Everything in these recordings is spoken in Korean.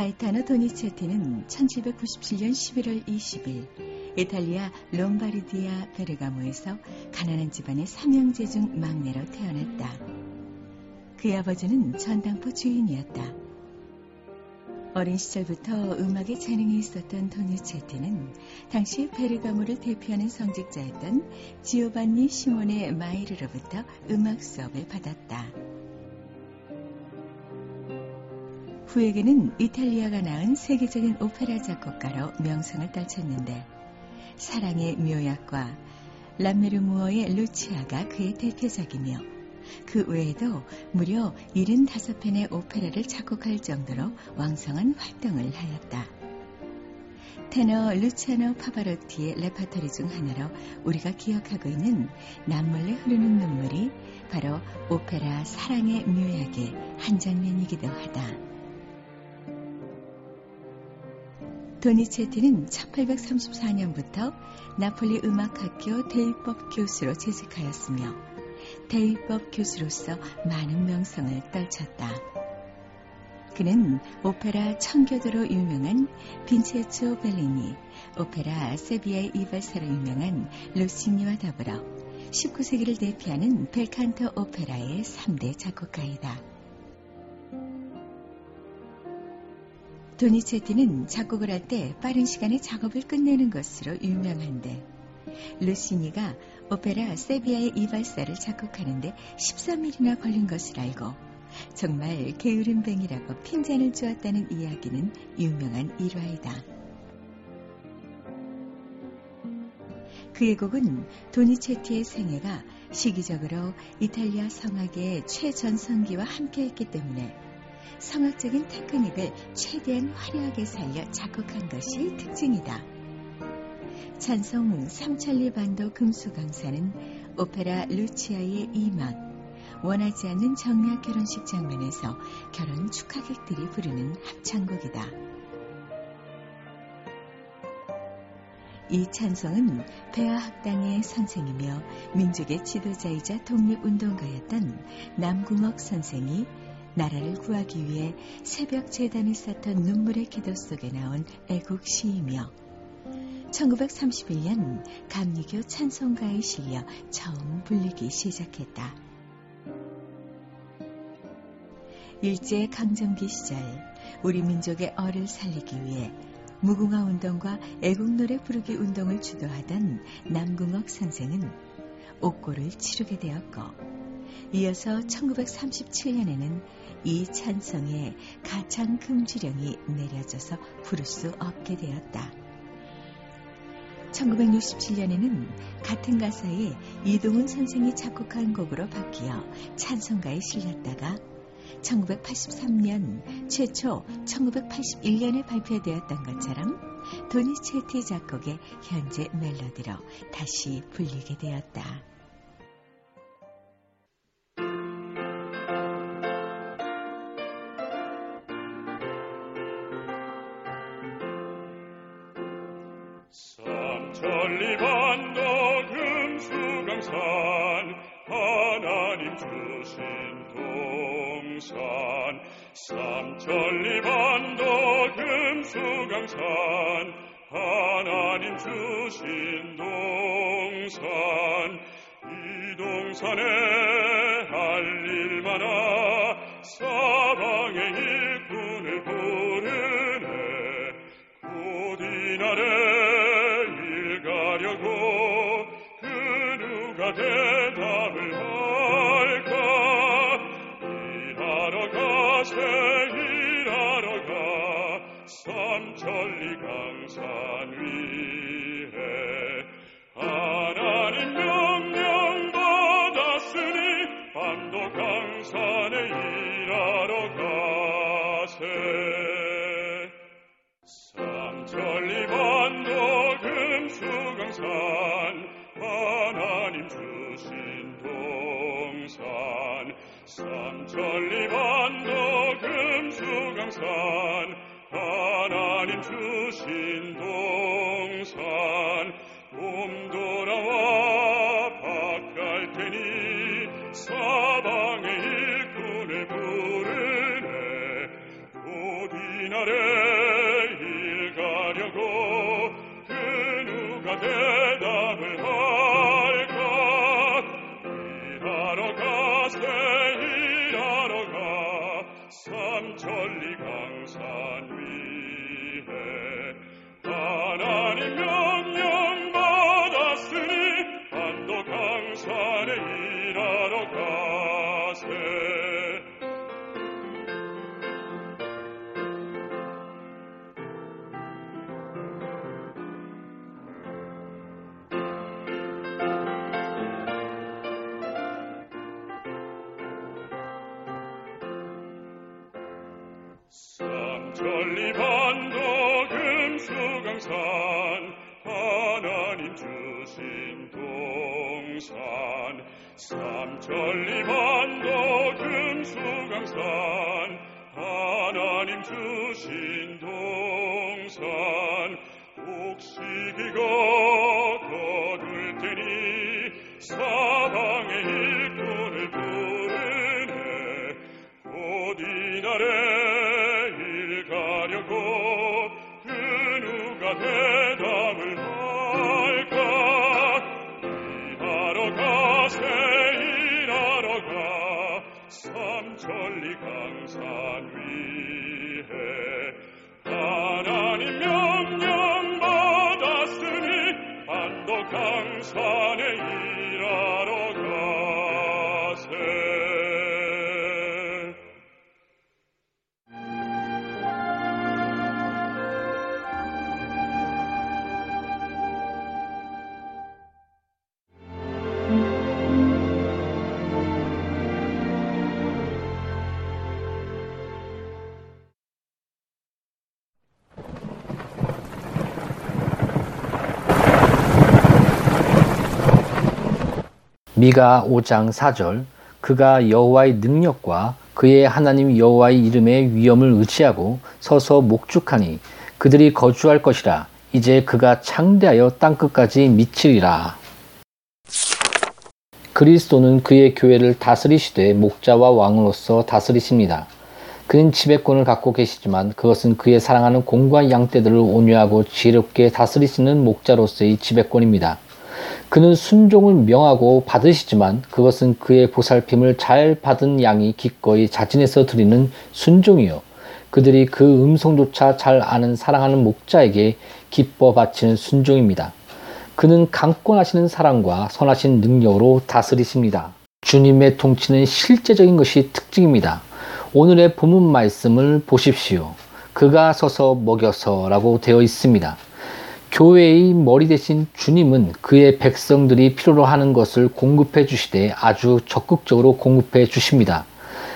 가에타노 도니체티는 1797년 11월 20일 이탈리아 롬바르디아 베르가모에서 가난한 집안의 삼형제 중 막내로 태어났다. 그의 아버지는 전당포 주인이었다. 어린 시절부터 음악에 재능이 있었던 도니체티는 당시 베르가모를 대표하는 성직자였던 지오반니 시몬의 마이르로부터 음악 수업을 받았다. 후에게는 이탈리아가 낳은 세계적인 오페라 작곡가로 명성을 떨쳤는데 사랑의 묘약과 람메르무어의 루치아가 그의 대표작이며 그 외에도 무려 75편의 오페라를 작곡할 정도로 왕성한 활동을 하였다. 테너 루치아노 파바로티의 레파토리 중 하나로 우리가 기억하고 있는 남몰래 흐르는 눈물이 바로 오페라 사랑의 묘약의 한 장면이기도 하다. 도니체티는 1834년부터 나폴리 음악학교 대위법 교수로 재직하였으며 대위법 교수로서 많은 명성을 떨쳤다. 그는 오페라 청교도로 유명한 빈체초 벨리니, 오페라 세비야의 이발사로 유명한 로시니와 더불어 19세기를 대표하는 벨칸토 오페라의 3대 작곡가이다. 도니체티는 작곡을 할 때 빠른 시간에 작업을 끝내는 것으로 유명한데 루시니가 오페라 세비야의 이발사를 작곡하는데 13일이나 걸린 것을 알고 정말 게으른 뱅이라고 핀잔을 주었다는 이야기는 유명한 일화이다. 그의 곡은 도니체티의 생애가 시기적으로 이탈리아 성악의 최전성기와 함께했기 때문에 성악적인 테크닉을 최대한 화려하게 살려 작곡한 것이 특징이다. 찬송 삼천리 반도 금수 강사는 오페라 루치아의 이막, 원하지 않는 정략 결혼식 장면에서 결혼 축하객들이 부르는 합창곡이다. 이 찬송은 배아학당의 선생이며 민족의 지도자이자 독립운동가였던 남궁옥 선생이 나라를 구하기 위해 새벽 재단에 쌓던 눈물의 기도 속에 나온 애국 시이며 1931년 감리교 찬송가에 실려 처음 불리기 시작했다. 일제 강점기 시절 우리 민족의 어를 살리기 위해 무궁화 운동과 애국 노래 부르기 운동을 주도하던 남궁옥 선생은 옥고를 치르게 되었고 이어서 1937년에는 이 찬성에 가창 금지령이 내려져서 부를 수 없게 되었다. 1967년에는 같은 가사에 이동훈 선생이 작곡한 곡으로 바뀌어 찬송가에 실렸다가 1983년 최초 1981년에 발표되었던 것처럼 도니체티 작곡의 현재 멜로디로 다시 불리게 되었다. 하나님 주신 동산 이 동산에 할 일 많아 사방의 일꾼을 부르네. 곧 이 날에 대답을 할까 star. 삼천리 반도 금수강산 하나님 주신 동산. 삼천리 반도 금수강산 하나님 주신 동산. 옥시기가 거둘 테니 사방의 미가 5장 4절 그가 여호와의 능력과 그의 하나님 여호와의 이름의 위엄을 의지하고 서서 목축하니 그들이 거주할 것이라 이제 그가 창대하여 땅 끝까지 미치리라. 그리스도는 그의 교회를 다스리시되 목자와 왕으로서 다스리십니다. 그는 지배권을 갖고 계시지만 그것은 그의 사랑하는 공과 양떼들을 온유하고 지혜롭게 다스리시는 목자로서의 지배권입니다. 그는 순종을 명하고 받으시지만 그것은 그의 보살핌을 잘 받은 양이 기꺼이 자진해서 드리는 순종이요. 그들이 그 음성조차 잘 아는 사랑하는 목자에게 기뻐 바치는 순종입니다. 그는 강권하시는 사랑과 선하신 능력으로 다스리십니다. 주님의 통치는 실제적인 것이 특징입니다. 오늘의 본문 말씀을 보십시오. 그가 서서 먹여서라고 되어 있습니다. 교회의 머리 대신 주님은 그의 백성들이 필요로 하는 것을 공급해 주시되 아주 적극적으로 공급해 주십니다.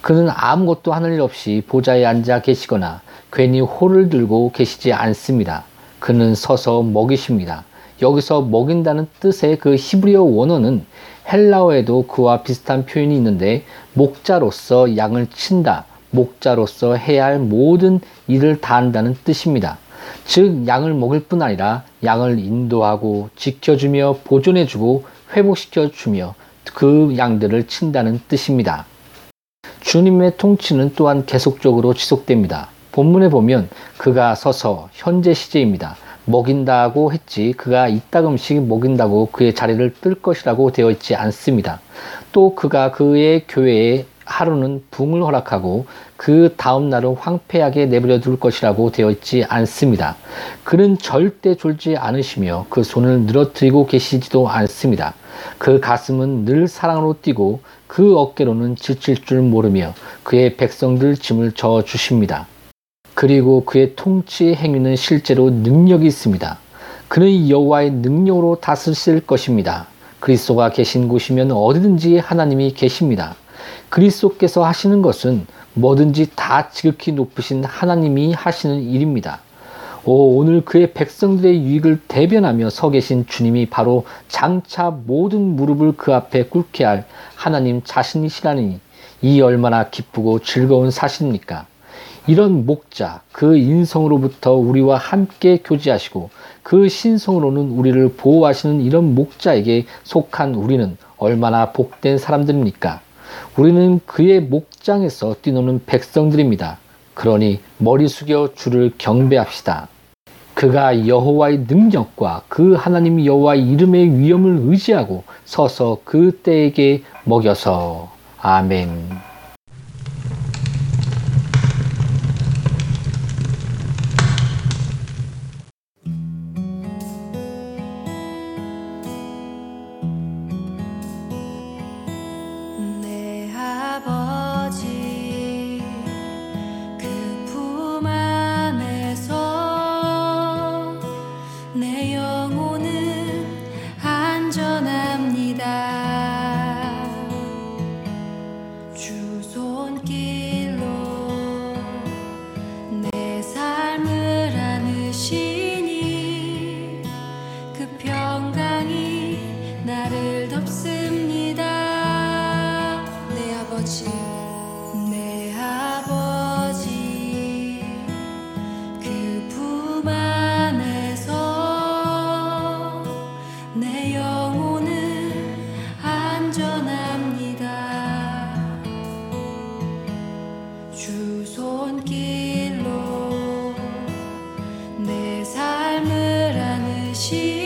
그는 아무것도 하는 일 없이 보좌에 앉아 계시거나 괜히 호를 들고 계시지 않습니다. 그는 서서 먹이십니다. 여기서 먹인다는 뜻의 그 히브리어 원어는 헬라어에도 그와 비슷한 표현이 있는데 목자로서 양을 친다, 목자로서 해야 할 모든 일을 다 한다는 뜻입니다. 즉 양을 먹일 뿐 아니라 양을 인도하고 지켜주며 보존해주고 회복시켜주며 그 양들을 친다는 뜻입니다. 주님의 통치는 또한 계속적으로 지속됩니다. 본문에 보면 그가 서서 현재 시제입니다. 먹인다고 했지 그가 이따금씩 먹인다고 그의 자리를 뜰 것이라고 되어 있지 않습니다. 또 그가 그의 교회에 하루는 붕을 허락하고 그 다음 날은 황폐하게 내버려 둘 것이라고 되어 있지 않습니다. 그는 절대 졸지 않으시며 그 손을 늘어뜨리고 계시지도 않습니다. 그 가슴은 늘 사랑으로 뛰고 그 어깨로는 지칠 줄 모르며 그의 백성들 짐을 져 주십니다. 그리고 그의 통치 행위는 실제로 능력이 있습니다. 그는 여호와의 능력으로 다스릴 것입니다. 그리스도가 계신 곳이면 어디든지 하나님이 계십니다. 그리스도께서 하시는 것은 뭐든지 다 지극히 높으신 하나님이 하시는 일입니다. 오, 오늘 그의 백성들의 유익을 대변하며 서 계신 주님이 바로 장차 모든 무릎을 그 앞에 꿇게 할 하나님 자신이시라니 이 얼마나 기쁘고 즐거운 사실입니까? 이런 목자, 그 인성으로부터 우리와 함께 교제하시고 그 신성으로는 우리를 보호하시는 이런 목자에게 속한 우리는 얼마나 복된 사람들입니까? 우리는 그의 목장에서 뛰노는 백성들입니다. 그러니 머리 숙여 주를 경배합시다. 그가 여호와의 능력과 그 하나님 여호와의 이름의 위엄을 의지하고 서서 그 때에게 먹여서 아멘. 내 삶을 안으시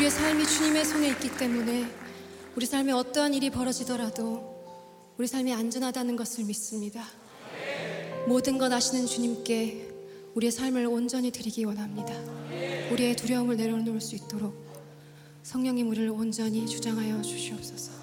우리의 삶이 주님의 손에 있기 때문에 우리 삶에 어떠한 일이 벌어지더라도 우리 삶이 안전하다는 것을 믿습니다. 모든 것 아시는 주님께 우리의 삶을 온전히 드리기 원합니다. 우리의 두려움을 내려놓을 수 있도록 성령님 우리를 온전히 주장하여 주시옵소서.